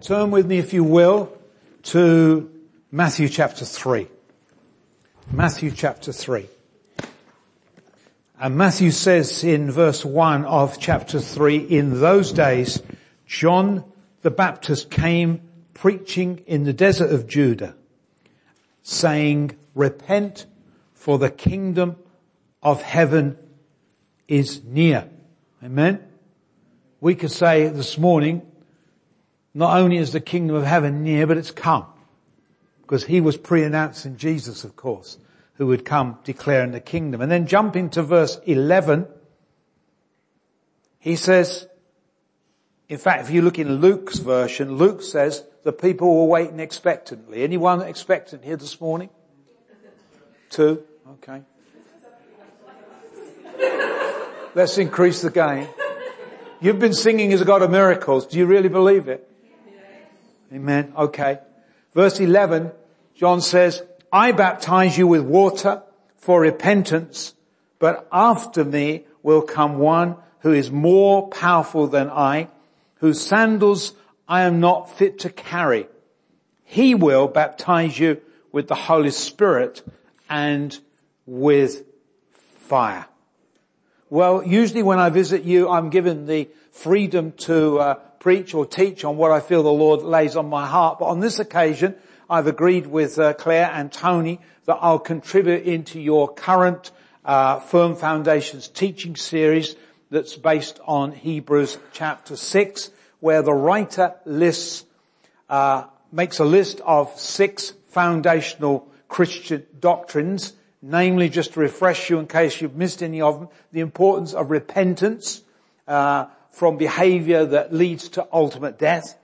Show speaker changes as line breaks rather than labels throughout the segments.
Turn with me, if you will, to Matthew chapter 3. Matthew chapter 3. And Matthew says in verse 1 of chapter 3, in those days, John the Baptist came preaching in the desert of Judah, saying, repent for the kingdom of heaven is near. Amen. We could say this morning, not only is the kingdom of heaven near, but it's come. Because he was pre-announcing Jesus, of course, who would come declaring the kingdom. And then jumping to verse 11. He says, in fact, if you look in Luke's version, Luke says the people were waiting expectantly. Anyone expectant here this morning? Two? Okay. Let's increase the gain. You've been singing as a God of miracles. Do you really believe it? Amen. Okay. Verse 11, John says, I baptize you with water for repentance, but after me will come one who is more powerful than I, whose sandals I am not fit to carry. He will baptize you with the Holy Spirit and with fire. Well, usually when I visit you, I'm given the freedom to uh, preach or teach on what I feel the Lord lays on my heart. But on this occasion, I've agreed with uh, Claire and Tony that I'll contribute into your current uh, Firm Foundations teaching series that's based on Hebrews chapter 6, where the writer lists, uh, makes a list of six foundational Christian doctrines, namely just to refresh you in case you've missed any of them, the importance of repentance, uh, from behavior that leads to ultimate death.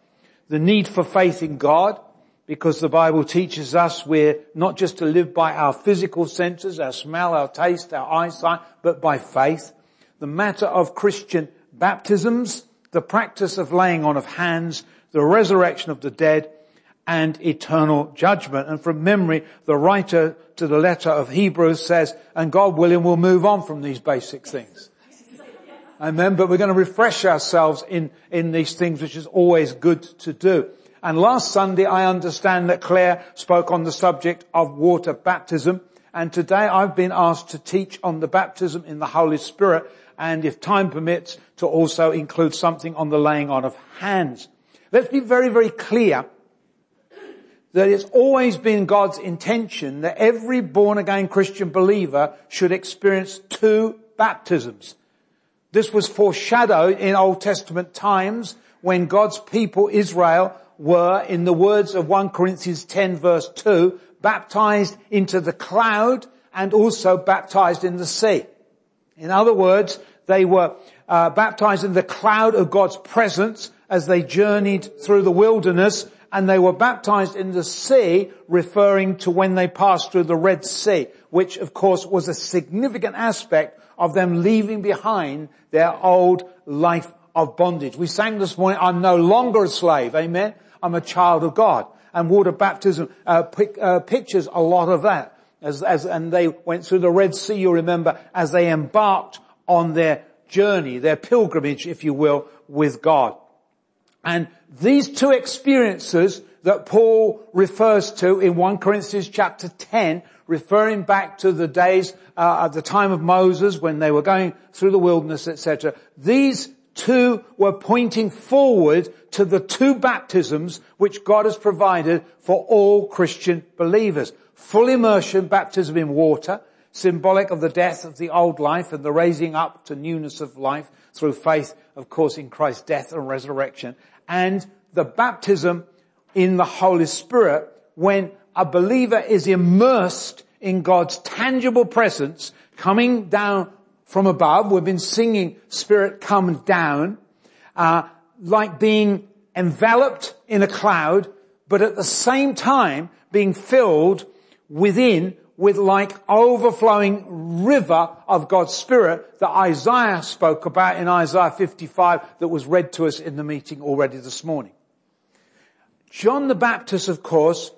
The need for faith in God, because the Bible teaches us we're not just to live by our physical senses, our smell, our taste, our eyesight, but by faith. The matter of Christian baptisms, the practice of laying on of hands, the resurrection of the dead, and eternal judgment. And from memory, the writer to the letter of Hebrews says, and God willing, we'll move on from these basic things. Amen. But we're going to refresh ourselves in, in these things, which is always good to do. And last Sunday, I understand that Claire spoke on the subject of water baptism. And today I've been asked to teach on the baptism in the Holy Spirit. And if time permits, to also include something on the laying on of hands. Let's be very, very clear that it's always been God's intention that every born again Christian believer should experience two baptisms. This was foreshadowed in Old Testament times when God's people Israel were, in the words of 1 Corinthians 10 verse 2, baptized into the cloud and also baptized in the sea. In other words, they were uh, baptized in the cloud of God's presence as they journeyed through the wilderness and they were baptized in the sea referring to when they passed through the Red Sea, which of course was a significant aspect of them leaving behind their old life of bondage. We sang this morning, I'm no longer a slave, amen? I'm a child of God. And water baptism uh, pic, uh, pictures a lot of that. As, as, and they went through the Red Sea, you remember, as they embarked on their journey, their pilgrimage, if you will, with God. And these two experiences that Paul refers to in 1 Corinthians chapter 10, referring back to the days uh, at the time of Moses when they were going through the wilderness, etc. These two were pointing forward to the two baptisms which God has provided for all Christian believers. Full immersion baptism in water, symbolic of the death of the old life and the raising up to newness of life through faith, of course, in Christ's death and resurrection. And the baptism in the Holy Spirit when a believer is immersed in God's tangible presence coming down from above. We've been singing Spirit come down, uh, like being enveloped in a cloud, but at the same time being filled within with like overflowing river of God's Spirit that Isaiah spoke about in Isaiah 55 that was read to us in the meeting already this morning. John the Baptist, of course,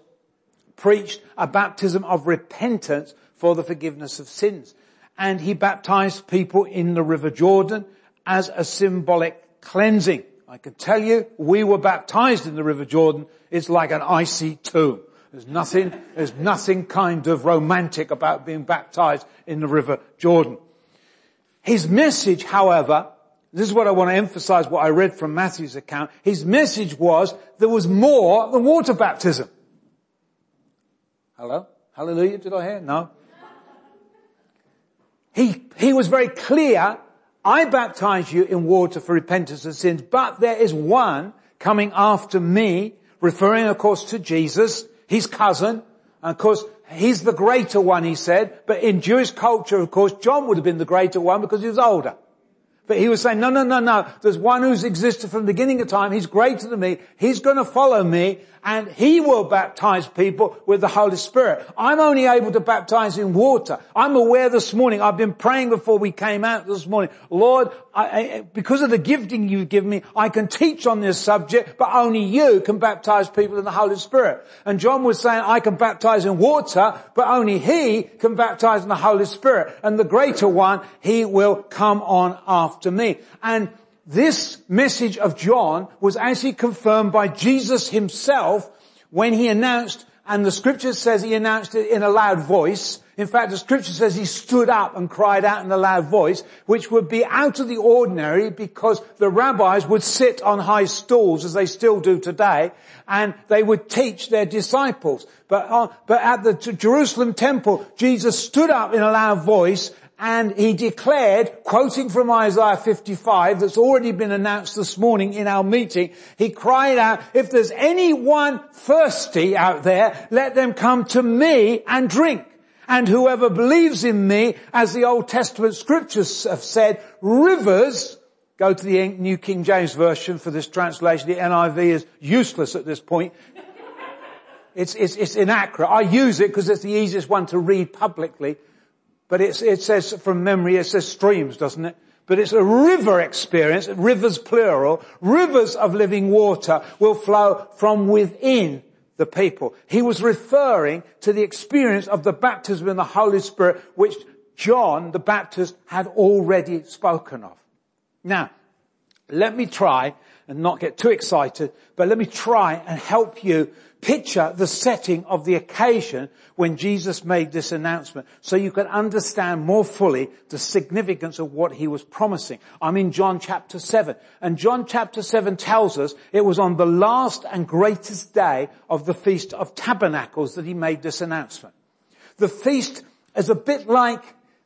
preached a baptism of repentance for the forgiveness of sins. And he baptized people in the river Jordan as a symbolic cleansing I can tell you, we were baptized in the River Jordan. It's like an icy tomb. There's nothing, there's nothing kind of romantic about being baptized in the River Jordan. His message, however, this is what I want to emphasize what I read from Matthew's account. His message was there was more than water baptism. Hello? Hallelujah, did I hear? No? He, he was very clear, I baptize you in water for repentance of sins, but there is one coming after me, referring of course to Jesus, his cousin, and of course he's the greater one he said, but in Jewish culture of course John would have been the greater one because he was older. But he was saying, no, no, no, no. There's one who's existed from the beginning of time. He's greater than me. He's going to follow me and he will baptize people with the Holy Spirit. I'm only able to baptize in water. I'm aware this morning, I've been praying before we came out this morning, Lord, I, I, because of the gifting you've given me, I can teach on this subject, but only you can baptize people in the Holy Spirit. And John was saying, I can baptize in water, but only he can baptize in the Holy Spirit. And the greater one, he will come on after me. And this message of John was actually confirmed by Jesus himself when he announced, and the scripture says he announced it in a loud voice. In fact, the scripture says he stood up and cried out in a loud voice, which would be out of the ordinary because the rabbis would sit on high stools as they still do today, and they would teach their disciples. But, uh, but at the Jerusalem temple, Jesus stood up in a loud voice and he declared, quoting from Isaiah 55 that's already been announced this morning in our meeting, he cried out, if there's anyone thirsty out there, let them come to me and drink. And whoever believes in me, as the Old Testament scriptures have said, rivers, go to the New King James Version for this translation, the NIV is useless at this point. It's, it's, it's inaccurate. I use it because it's the easiest one to read publicly. But it says from memory, it says streams, doesn't it? But it's a river experience, rivers plural, rivers of living water will flow from within the people. He was referring to the experience of the baptism in the Holy Spirit, which John the Baptist had already spoken of. Now, let me try and not get too excited, but let me try and help you picture the setting of the occasion when Jesus made this announcement so you can understand more fully the significance of what he was promising. I'm in John chapter 7 and John chapter 7 tells us it was on the last and greatest day of the Feast of Tabernacles that he made this announcement. The feast is a bit like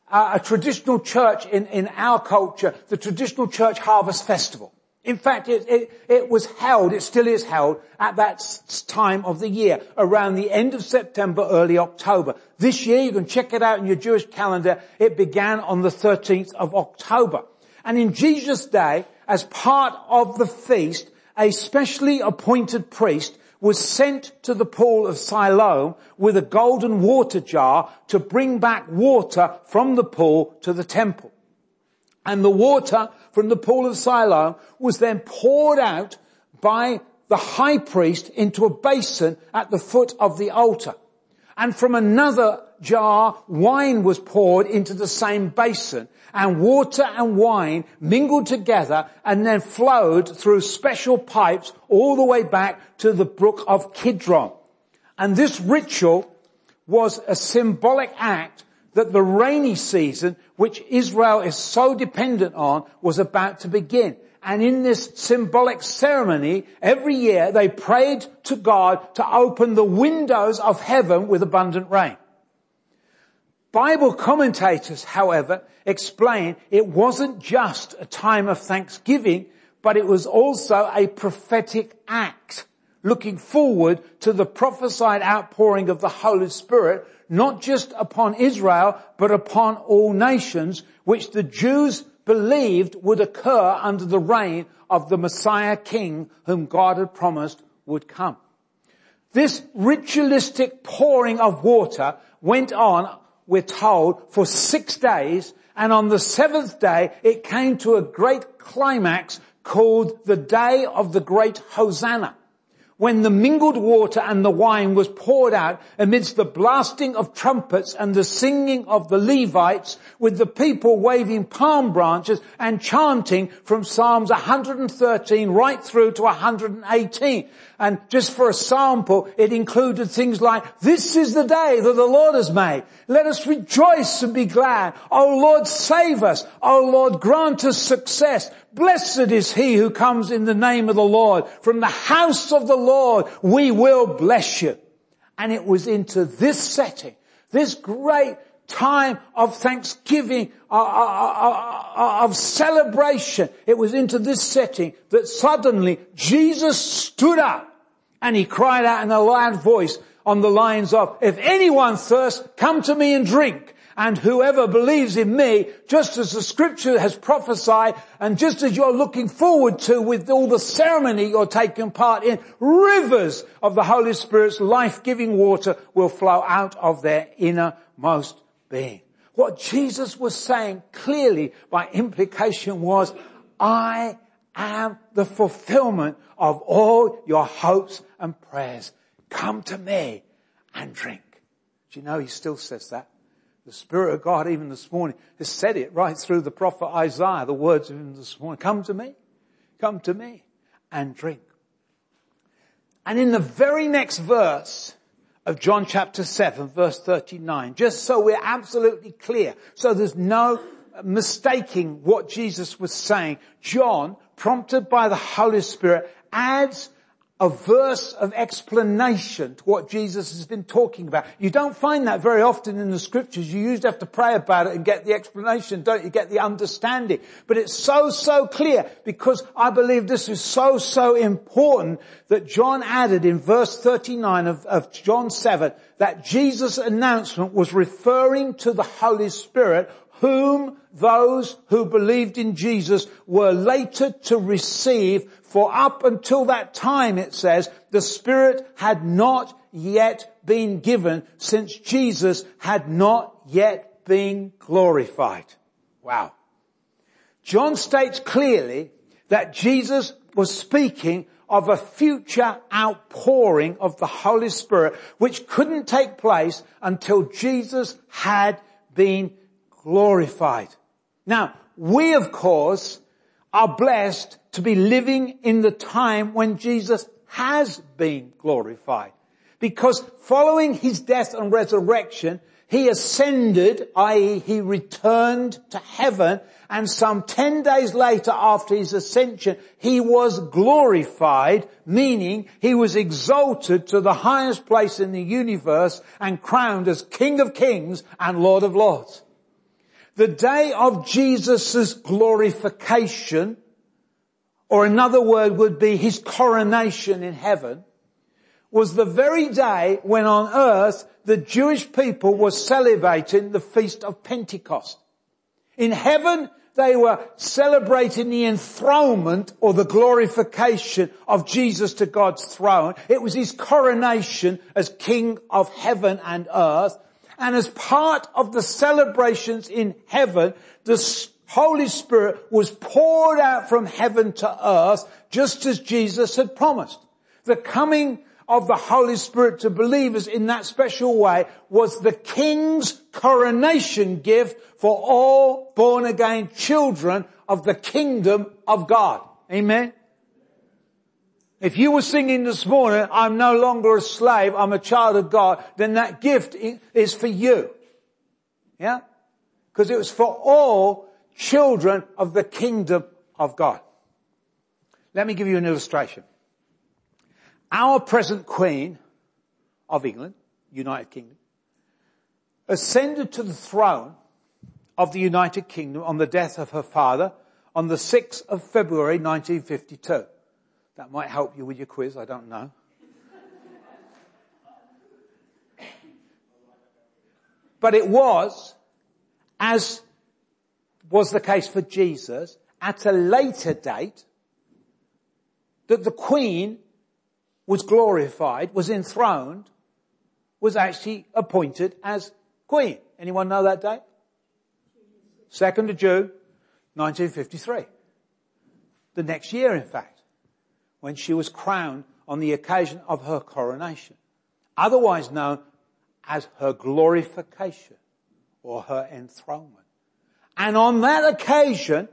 uh, a traditional church in, in our culture, the traditional church harvest festival. In fact, it, it, it, was held, it still is held, at that time of the year, around the end of September, early October. This year, you can check it out in your Jewish calendar, it began on the 13th of October. And in Jesus' day, as part of the feast, a specially appointed priest was sent to the pool of Siloam with a golden water jar to bring back water from the pool to the temple. And the water from the pool of Siloam was then poured out by the high priest into a basin at the foot of the altar. And from another jar, wine was poured into the same basin and water and wine mingled together and then flowed through special pipes all the way back to the brook of Kidron. And this ritual was a symbolic act that the rainy season, which Israel is so dependent on, was about to begin. And in this symbolic ceremony, every year they prayed to God to open the windows of heaven with abundant rain. Bible commentators, however, explain it wasn't just a time of thanksgiving, but it was also a prophetic act looking forward to the prophesied outpouring of the Holy Spirit not just upon Israel, but upon all nations, which the Jews believed would occur under the reign of the Messiah King whom God had promised would come. This ritualistic pouring of water went on, we're told, for six days, and on the seventh day it came to a great climax called the day of the great Hosanna when the mingled water and the wine was poured out amidst the blasting of trumpets and the singing of the Levites with the people waving palm branches and chanting from Psalms 113 right through to 118. And just for a sample, it included things like, this is the day that the Lord has made. Let us rejoice and be glad. O Lord, save us. O Lord, grant us success. Blessed is he who comes in the name of the Lord. From the house of the Lord, we will bless you. And it was into this setting, this great time of thanksgiving, uh, uh, uh, of celebration. It was into this setting that suddenly Jesus stood up and he cried out in a loud voice on the lines of, if anyone thirsts, come to me and drink. And whoever believes in me, just as the scripture has prophesied, and just as you're looking forward to with all the ceremony you're taking part in, rivers of the Holy Spirit's life-giving water will flow out of their innermost being. What Jesus was saying clearly by implication was, I am the fulfillment of all your hopes and prayers. Come to me and drink. Do you know he still says that? The Spirit of God even this morning has said it right through the prophet Isaiah, the words of him this morning. Come to me. Come to me and drink. And in the very next verse of John chapter 7 verse 39, just so we're absolutely clear, so there's no mistaking what Jesus was saying, John, prompted by the Holy Spirit, adds a verse of explanation to what Jesus has been talking about. You don't find that very often in the scriptures. You usually have to pray about it and get the explanation, don't you? Get the understanding. But it's so, so clear because I believe this is so, so important that John added in verse 39 of, of John 7 that Jesus' announcement was referring to the Holy Spirit whom those who believed in Jesus were later to receive for up until that time, it says, the Spirit had not yet been given since Jesus had not yet been glorified. Wow. John states clearly that Jesus was speaking of a future outpouring of the Holy Spirit which couldn't take place until Jesus had been glorified. Now, we of course are blessed to be living in the time when Jesus has been glorified. Because following his death and resurrection, he ascended, i.e. he returned to heaven, and some 10 days later after his ascension, he was glorified, meaning he was exalted to the highest place in the universe and crowned as King of Kings and Lord of Lords. The day of Jesus' glorification, or another word would be his coronation in heaven, was the very day when on earth the Jewish people were celebrating the feast of Pentecost. In heaven, they were celebrating the enthronement or the glorification of Jesus to God's throne. It was his coronation as King of heaven and earth. And as part of the celebrations in heaven, the Holy Spirit was poured out from heaven to earth just as Jesus had promised. The coming of the Holy Spirit to believers in that special way was the King's coronation gift for all born again children of the kingdom of God. Amen. If you were singing this morning, I'm no longer a slave, I'm a child of God, then that gift is for you. Yeah? Because it was for all children of the kingdom of God. Let me give you an illustration. Our present Queen of England, United Kingdom, ascended to the throne of the United Kingdom on the death of her father on the 6th of February 1952. That might help you with your quiz, I don't know. But it was, as was the case for Jesus, at a later date, that the Queen was glorified, was enthroned, was actually appointed as Queen. Anyone know that date? 2nd of June, 1953. The next year, in fact when she was crowned on the occasion of her coronation, otherwise known as her glorification or her enthronement. And on that occasion,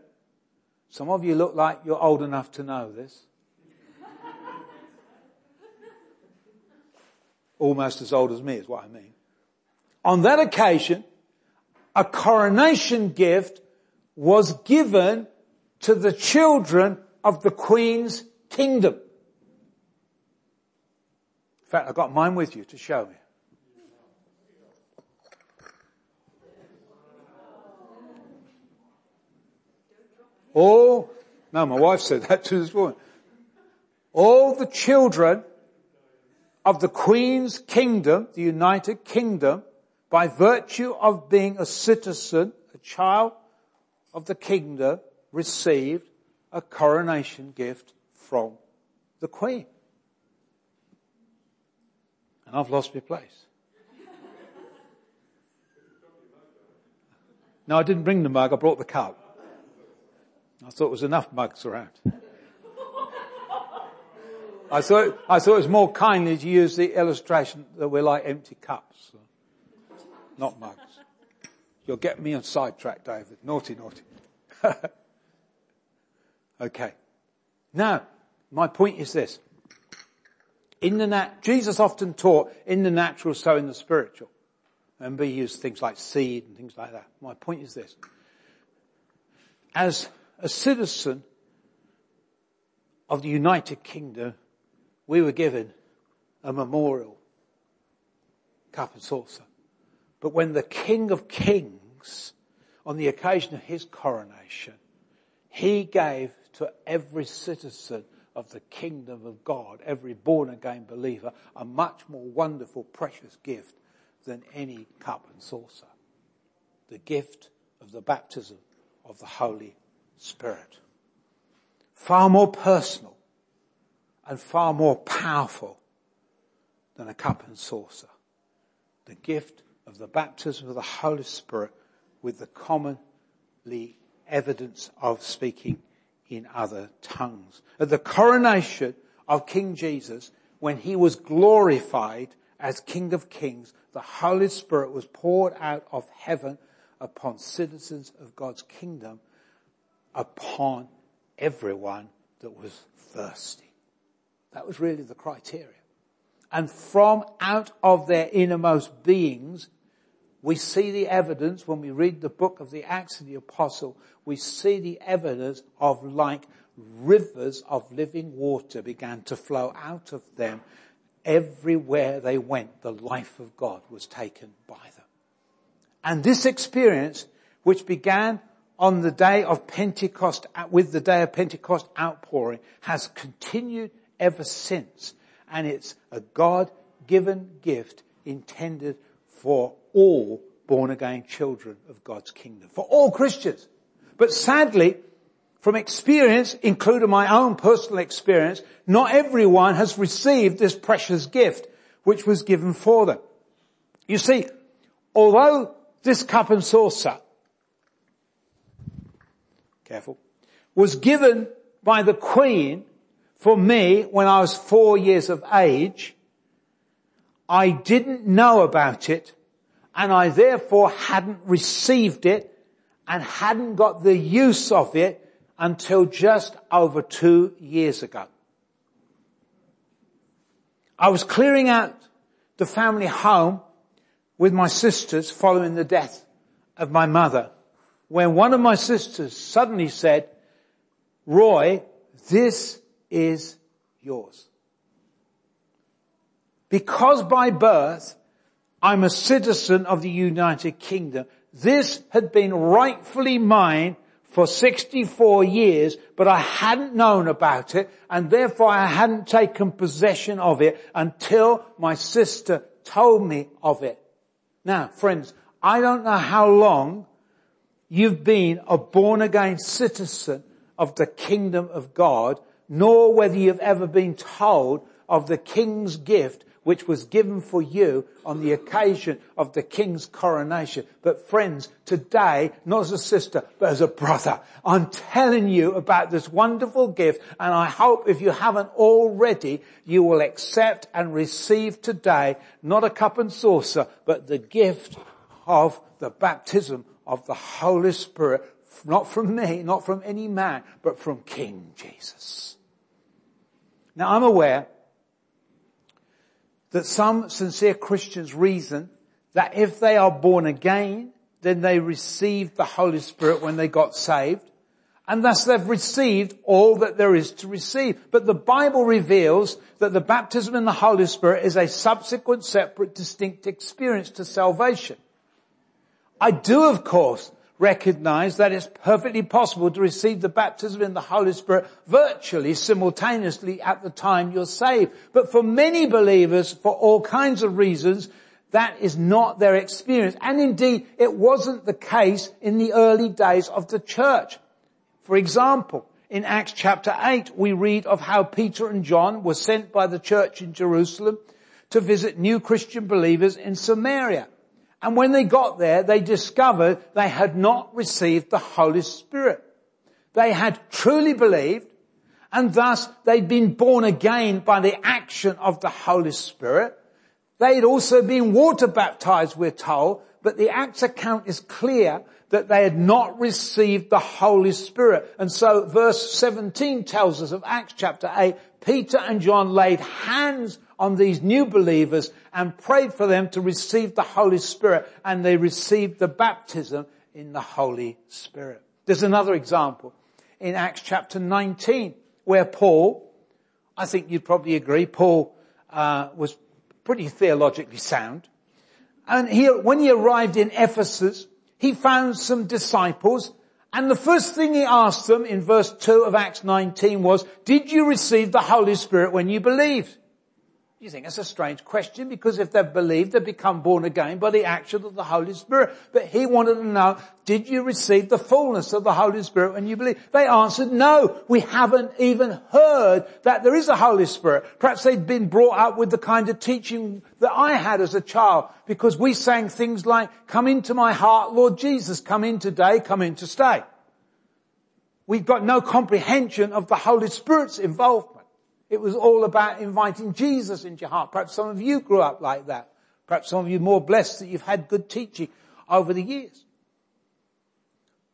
some of you look like you're old enough to know this. Almost as old as me is what I mean. On that occasion, a coronation gift was given to the children of the Queen's kingdom. In fact, I've got mine with you to show you. All, no, my wife said that to this woman. All the children of the Queen's kingdom, the United Kingdom, by virtue of being a citizen, a child of the kingdom, received a coronation gift from the Queen. And I've lost my place. No, I didn't bring the mug, I brought the cup. I thought there was enough mugs around. I thought, I thought it was more kindly to use the illustration that we're like empty cups, not mugs. You'll get me on sidetrack, David. Naughty, naughty. okay. Now, my point is this. In the nat- Jesus often taught in the natural, so in the spiritual. Remember he used things like seed and things like that. My point is this. As a citizen of the United Kingdom, we were given a memorial cup and saucer. But when the King of Kings, on the occasion of his coronation, he gave to every citizen of the kingdom of God, every born again believer, a much more wonderful, precious gift than any cup and saucer. The gift of the baptism of the Holy Spirit. Far more personal and far more powerful than a cup and saucer. The gift of the baptism of the Holy Spirit with the commonly evidence of speaking in other tongues. At the coronation of King Jesus, when he was glorified as King of Kings, the Holy Spirit was poured out of heaven upon citizens of God's kingdom upon everyone that was thirsty. That was really the criteria. And from out of their innermost beings, we see the evidence when we read the book of the Acts of the Apostle, we see the evidence of like rivers of living water began to flow out of them. Everywhere they went, the life of God was taken by them. And this experience, which began on the day of Pentecost, with the day of Pentecost outpouring, has continued ever since. And it's a God-given gift intended for all born again children of God's kingdom. For all Christians. But sadly, from experience, including my own personal experience, not everyone has received this precious gift which was given for them. You see, although this cup and saucer careful, was given by the Queen for me when I was four years of age. I didn't know about it and I therefore hadn't received it and hadn't got the use of it until just over two years ago. I was clearing out the family home with my sisters following the death of my mother when one of my sisters suddenly said, Roy, this is yours. Because by birth, I'm a citizen of the United Kingdom. This had been rightfully mine for 64 years, but I hadn't known about it and therefore I hadn't taken possession of it until my sister told me of it. Now friends, I don't know how long you've been a born again citizen of the kingdom of God, nor whether you've ever been told of the king's gift which was given for you on the occasion of the king's coronation. But friends, today, not as a sister, but as a brother, I'm telling you about this wonderful gift and I hope if you haven't already, you will accept and receive today, not a cup and saucer, but the gift of the baptism of the Holy Spirit, not from me, not from any man, but from King Jesus. Now I'm aware that some sincere Christians reason that if they are born again, then they received the Holy Spirit when they got saved, and thus they've received all that there is to receive. But the Bible reveals that the baptism in the Holy Spirit is a subsequent, separate, distinct experience to salvation. I do, of course, recognize that it's perfectly possible to receive the baptism in the Holy Spirit virtually simultaneously at the time you're saved. But for many believers, for all kinds of reasons, that is not their experience. And indeed, it wasn't the case in the early days of the church. For example, in Acts chapter 8, we read of how Peter and John were sent by the church in Jerusalem to visit new Christian believers in Samaria. And when they got there, they discovered they had not received the Holy Spirit. They had truly believed and thus they'd been born again by the action of the Holy Spirit. They'd also been water baptized, we're told, but the Acts account is clear that they had not received the Holy Spirit. And so verse 17 tells us of Acts chapter 8, Peter and John laid hands on these new believers and prayed for them to receive the Holy Spirit and they received the baptism in the Holy Spirit. There's another example in Acts chapter 19 where Paul, I think you'd probably agree, Paul uh, was pretty theologically sound. And he, when he arrived in Ephesus, he found some disciples and the first thing he asked them in verse 2 of Acts 19 was, did you receive the Holy Spirit when you believed? You think that's a strange question because if they've believed, they've become born again by the action of the Holy Spirit. But he wanted to know, did you receive the fullness of the Holy Spirit when you believe? They answered, no, we haven't even heard that there is a Holy Spirit. Perhaps they'd been brought up with the kind of teaching that I had as a child because we sang things like, come into my heart, Lord Jesus, come in today, come in to stay. We've got no comprehension of the Holy Spirit's involvement. It was all about inviting Jesus into your heart. Perhaps some of you grew up like that. Perhaps some of you more blessed that you've had good teaching over the years.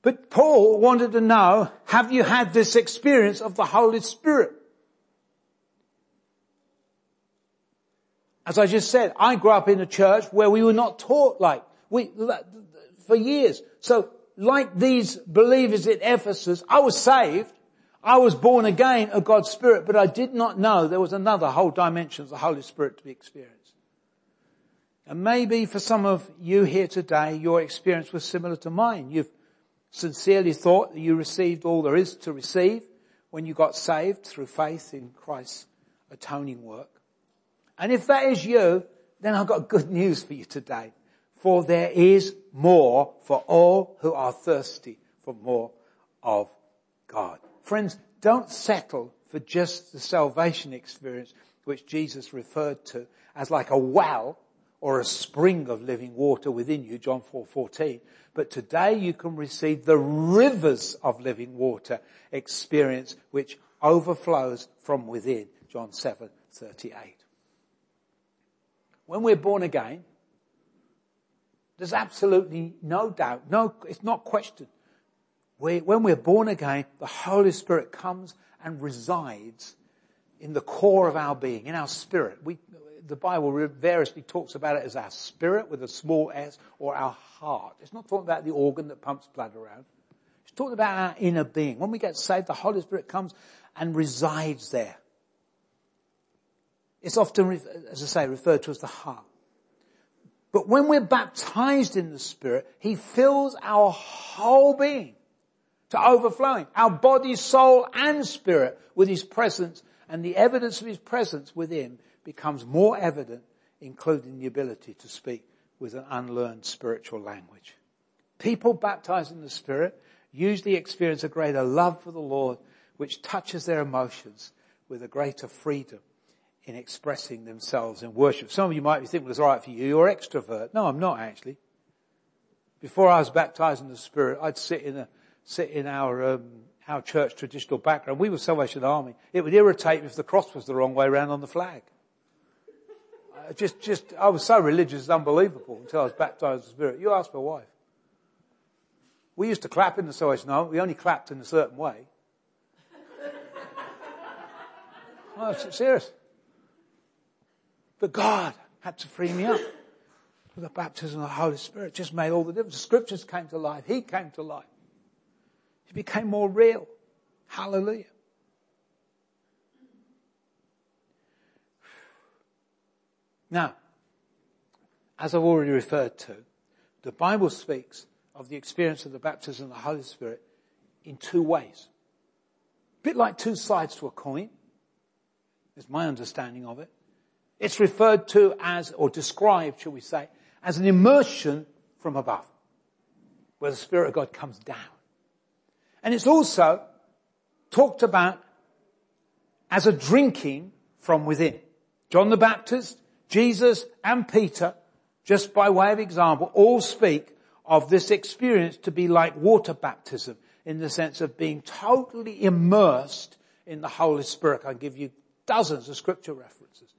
But Paul wanted to know, have you had this experience of the Holy Spirit? As I just said, I grew up in a church where we were not taught like, we, for years. So like these believers at Ephesus, I was saved, I was born again of God's Spirit, but I did not know there was another whole dimension of the Holy Spirit to be experienced. And maybe for some of you here today, your experience was similar to mine. You've sincerely thought that you received all there is to receive when you got saved through faith in Christ's atoning work. And if that is you, then I've got good news for you today. For there is more for all who are thirsty for more of God. Friends, don't settle for just the salvation experience which Jesus referred to as like a well or a spring of living water within you, John 4, But today you can receive the rivers of living water experience which overflows from within, John 7:38. When we're born again, there's absolutely no doubt, no, it's not questioned we, when we're born again, the Holy Spirit comes and resides in the core of our being, in our spirit. We, the Bible variously talks about it as our spirit with a small s or our heart. It's not talking about the organ that pumps blood around. It's talking about our inner being. When we get saved, the Holy Spirit comes and resides there. It's often, as I say, referred to as the heart. But when we're baptized in the Spirit, He fills our whole being to overflowing. Our body, soul and spirit with His presence and the evidence of His presence within becomes more evident, including the ability to speak with an unlearned spiritual language. People baptized in the Spirit usually experience a greater love for the Lord which touches their emotions with a greater freedom in expressing themselves in worship. Some of you might be thinking, well, it's alright for you, you're extrovert. No, I'm not actually. Before I was baptized in the Spirit, I'd sit in a, sit in our, um, our church traditional background. We were Salvation Army. It would irritate me if the cross was the wrong way around on the flag. Uh, just, just, I was so religious, it's unbelievable until I was baptized in the Spirit. You ask my wife. We used to clap in the Salvation Army. We only clapped in a certain way. no, it's serious. But God had to free me up. With the baptism of the Holy Spirit just made all the difference. The scriptures came to life. He came to life. He became more real. Hallelujah. Now, as I've already referred to, the Bible speaks of the experience of the baptism of the Holy Spirit in two ways. A bit like two sides to a coin, is my understanding of it. It's referred to as, or described, shall we say, as an immersion from above, where the Spirit of God comes down. And it's also talked about as a drinking from within. John the Baptist, Jesus, and Peter, just by way of example, all speak of this experience to be like water baptism in the sense of being totally immersed in the Holy Spirit. I give you dozens of scripture references.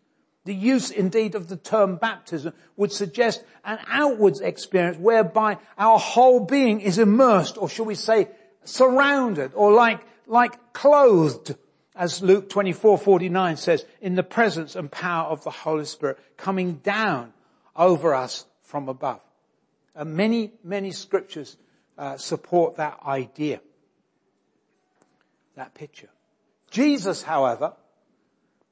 The use indeed of the term baptism would suggest an outwards experience whereby our whole being is immersed, or shall we say surrounded, or like, like clothed, as Luke 24, 49 says, in the presence and power of the Holy Spirit coming down over us from above. And many, many scriptures uh, support that idea, that picture. Jesus, however,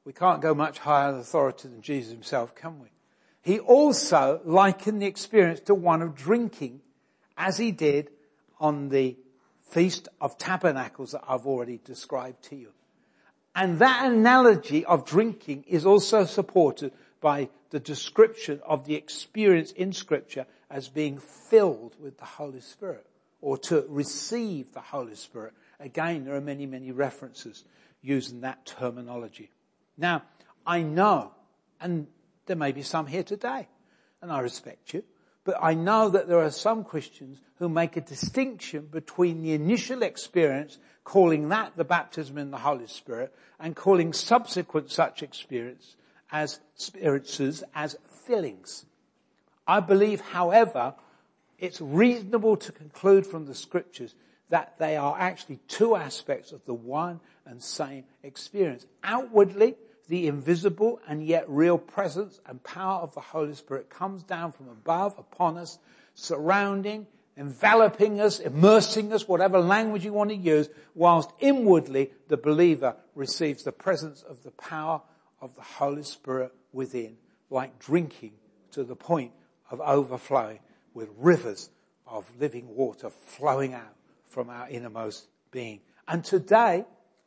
we can't go much higher in authority than Jesus himself, can we? He also likened the experience to one of drinking as he did on the Feast of Tabernacles that I've already described to you. And that analogy of drinking is also supported by the description of the experience in scripture as being filled with the Holy Spirit or to receive the Holy Spirit. Again, there are many, many references using that terminology. Now, I know, and there may be some here today, and I respect you, but I know that there are some Christians who make a distinction between the initial experience, calling that the baptism in the Holy Spirit, and calling subsequent such experience as experiences as fillings. I believe, however, it's reasonable to conclude from the scriptures that they are actually two aspects of the one and same experience. Outwardly, the invisible and yet real presence and power of the Holy Spirit comes down from above upon us, surrounding, enveloping us, immersing us, whatever language you want to use, whilst inwardly the believer receives the presence of the power of the Holy Spirit within, like drinking to the point of overflowing with rivers of living water flowing out from our innermost being. And today,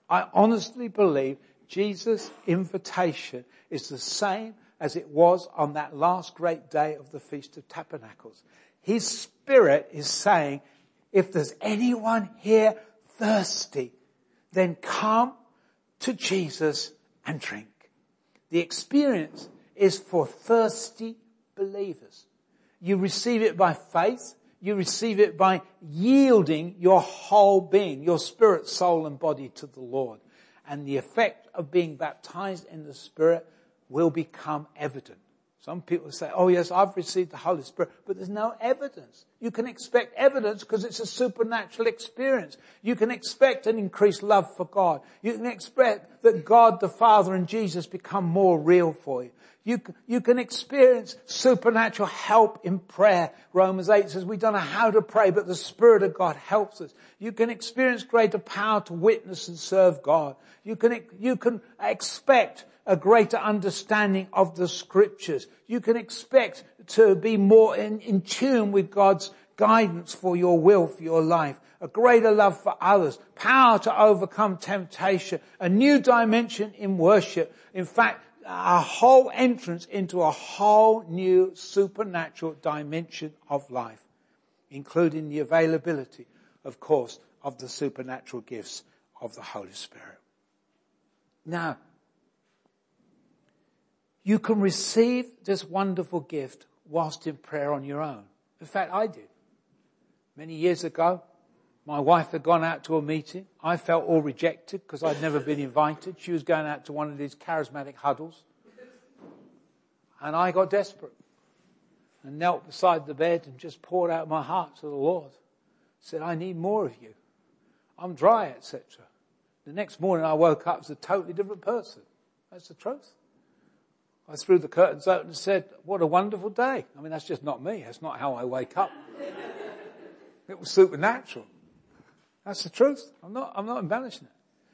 I honestly believe Jesus' invitation is the same as it was on that last great day of the Feast of Tabernacles. His Spirit is saying, if there's anyone here thirsty, then come to Jesus and drink. The experience is for thirsty believers. You receive it by faith. You receive it by yielding your whole being, your spirit, soul and body to the Lord and the effect of being baptized in the Spirit will become evident. Some people say, oh yes, I've received the Holy Spirit, but there's no evidence. You can expect evidence because it's a supernatural experience. You can expect an increased love for God. You can expect that God the Father and Jesus become more real for you. You, you can experience supernatural help in prayer. Romans 8 says we don't know how to pray, but the Spirit of God helps us. You can experience greater power to witness and serve God. You can, you can expect a greater understanding of the scriptures. You can expect to be more in, in tune with God's guidance for your will, for your life, a greater love for others, power to overcome temptation, a new dimension in worship. In fact, a whole entrance into a whole new supernatural dimension of life, including the availability, of course, of the supernatural gifts of the Holy Spirit. Now, You can receive this wonderful gift whilst in prayer on your own. In fact, I did. Many years ago, my wife had gone out to a meeting. I felt all rejected because I'd never been invited. She was going out to one of these charismatic huddles. And I got desperate and knelt beside the bed and just poured out my heart to the Lord. Said, I need more of you. I'm dry, etc. The next morning I woke up as a totally different person. That's the truth. I threw the curtains open and said, what a wonderful day. I mean, that's just not me. That's not how I wake up. it was supernatural. That's the truth. I'm not, I'm not embellishing it.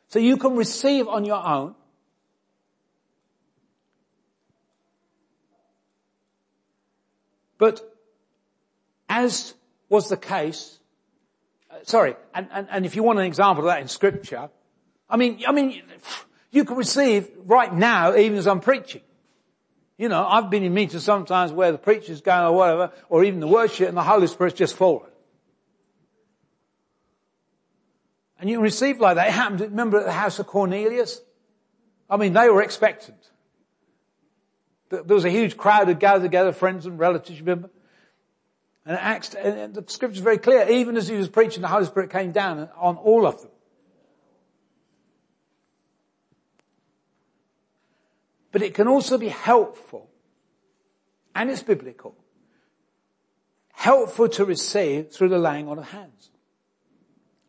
So you can receive on your own. But as was the case, uh, sorry, and, and, and if you want an example of that in scripture, I mean, I mean, you can receive right now even as I'm preaching. You know, I've been in meetings sometimes where the preacher's going or whatever, or even the worship and the Holy Spirit's just fallen. And you receive like that. It happened, remember at the house of Cornelius? I mean, they were expectant. There was a huge crowd who gathered together, friends and relatives, remember? And Acts, and the scripture is very clear. Even as he was preaching, the Holy Spirit came down on all of them. But it can also be helpful, and it's biblical, helpful to receive through the laying on of hands,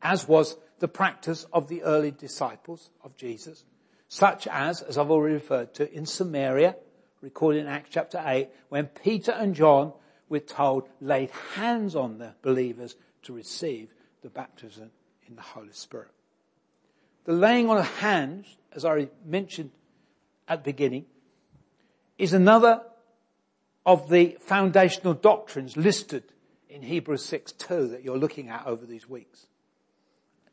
as was the practice of the early disciples of Jesus, such as, as I've already referred to, in Samaria, recorded in Acts chapter 8, when Peter and John, we're told, laid hands on the believers to receive the baptism in the Holy Spirit. The laying on of hands, as I mentioned at the beginning, is another of the foundational doctrines listed in Hebrews 6.2 that you're looking at over these weeks.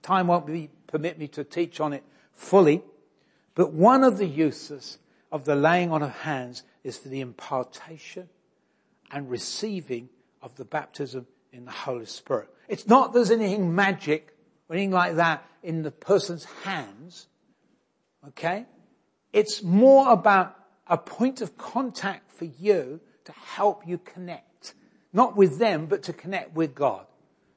Time won't be, permit me to teach on it fully, but one of the uses of the laying on of hands is for the impartation and receiving of the baptism in the Holy Spirit. It's not there's anything magic or anything like that in the person's hands. Okay? It's more about a point of contact for you to help you connect. Not with them, but to connect with God.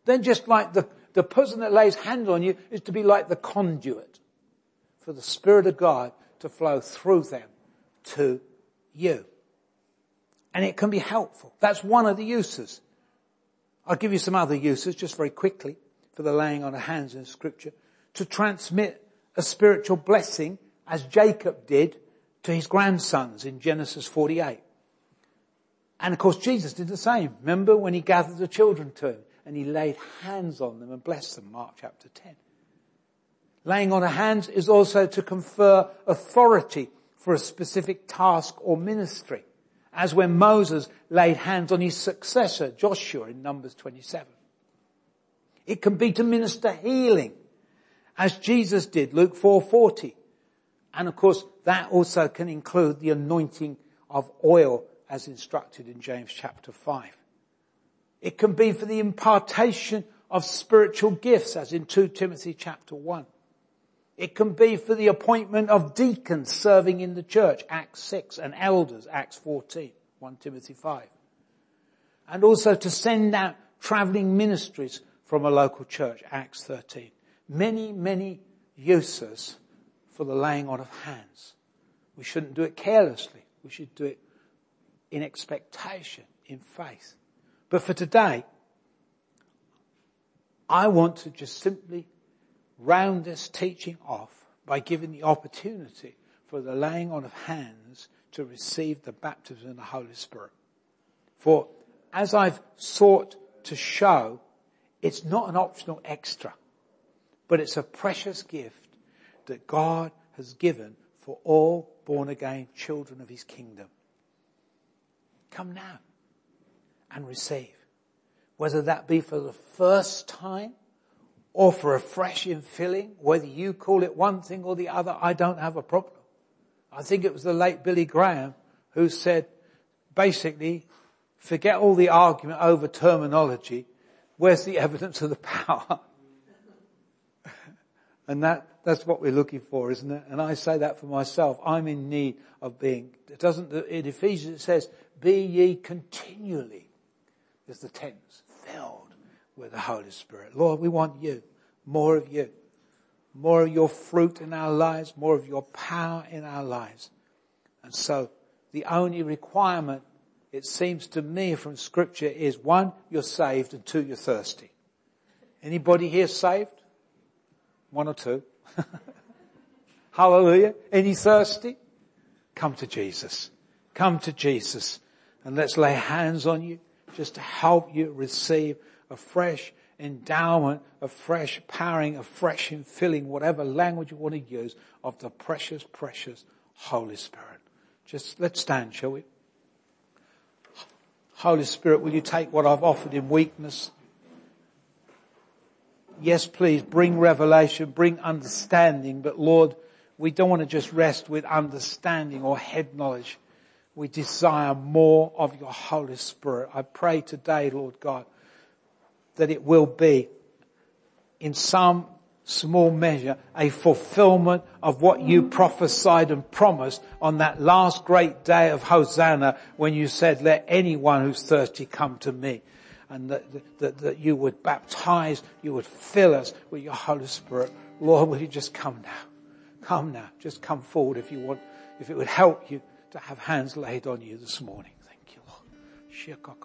Then just like the, the person that lays hands on you is to be like the conduit for the Spirit of God to flow through them to you. And it can be helpful. That's one of the uses. I'll give you some other uses just very quickly for the laying on of hands in scripture. To transmit a spiritual blessing as Jacob did to his grandsons in Genesis 48. And of course Jesus did the same. Remember when he gathered the children to him and he laid hands on them and blessed them, Mark chapter 10. Laying on of hands is also to confer authority for a specific task or ministry, as when Moses laid hands on his successor, Joshua, in Numbers 27. It can be to minister healing, as Jesus did, Luke 4.40. And of course, that also can include the anointing of oil as instructed in James chapter 5. It can be for the impartation of spiritual gifts as in 2 Timothy chapter 1. It can be for the appointment of deacons serving in the church, Acts 6, and elders, Acts 14, 1 Timothy 5. And also to send out traveling ministries from a local church, Acts 13. Many, many uses for the laying on of hands. We shouldn't do it carelessly. We should do it in expectation, in faith. But for today, I want to just simply round this teaching off by giving the opportunity for the laying on of hands to receive the baptism in the Holy Spirit. For as I've sought to show, it's not an optional extra, but it's a precious gift that God has given for all born again children of his kingdom. Come now and receive. Whether that be for the first time or for a fresh infilling, whether you call it one thing or the other, I don't have a problem. I think it was the late Billy Graham who said, basically, forget all the argument over terminology. Where's the evidence of the power? And that, that's what we're looking for, isn't it? And I say that for myself. I'm in need of being, it doesn't, in Ephesians it says, be ye continually, there's the tense, filled with the Holy Spirit. Lord, we want you, more of you, more of your fruit in our lives, more of your power in our lives. And so the only requirement, it seems to me from scripture is one, you're saved and two, you're thirsty. Anybody here saved? One or two. Hallelujah. Any thirsty? Come to Jesus. Come to Jesus and let's lay hands on you just to help you receive a fresh endowment, a fresh powering, a fresh infilling, whatever language you want to use of the precious, precious Holy Spirit. Just let's stand, shall we? Holy Spirit, will you take what I've offered in weakness yes, please bring revelation, bring understanding, but Lord, we don't want to just rest with understanding or head knowledge. We desire more of your Holy Spirit. I pray today, Lord God, that it will be in some small measure a fulfillment of what you prophesied and promised on that last great day of Hosanna when you said, let anyone who's thirsty come to me and that, that, that you would baptize, you would fill us with your Holy Spirit. Lord, will you just come now? Come now. Just come forward if you want, if it would help you to have hands laid on you this morning. Thank you, Lord.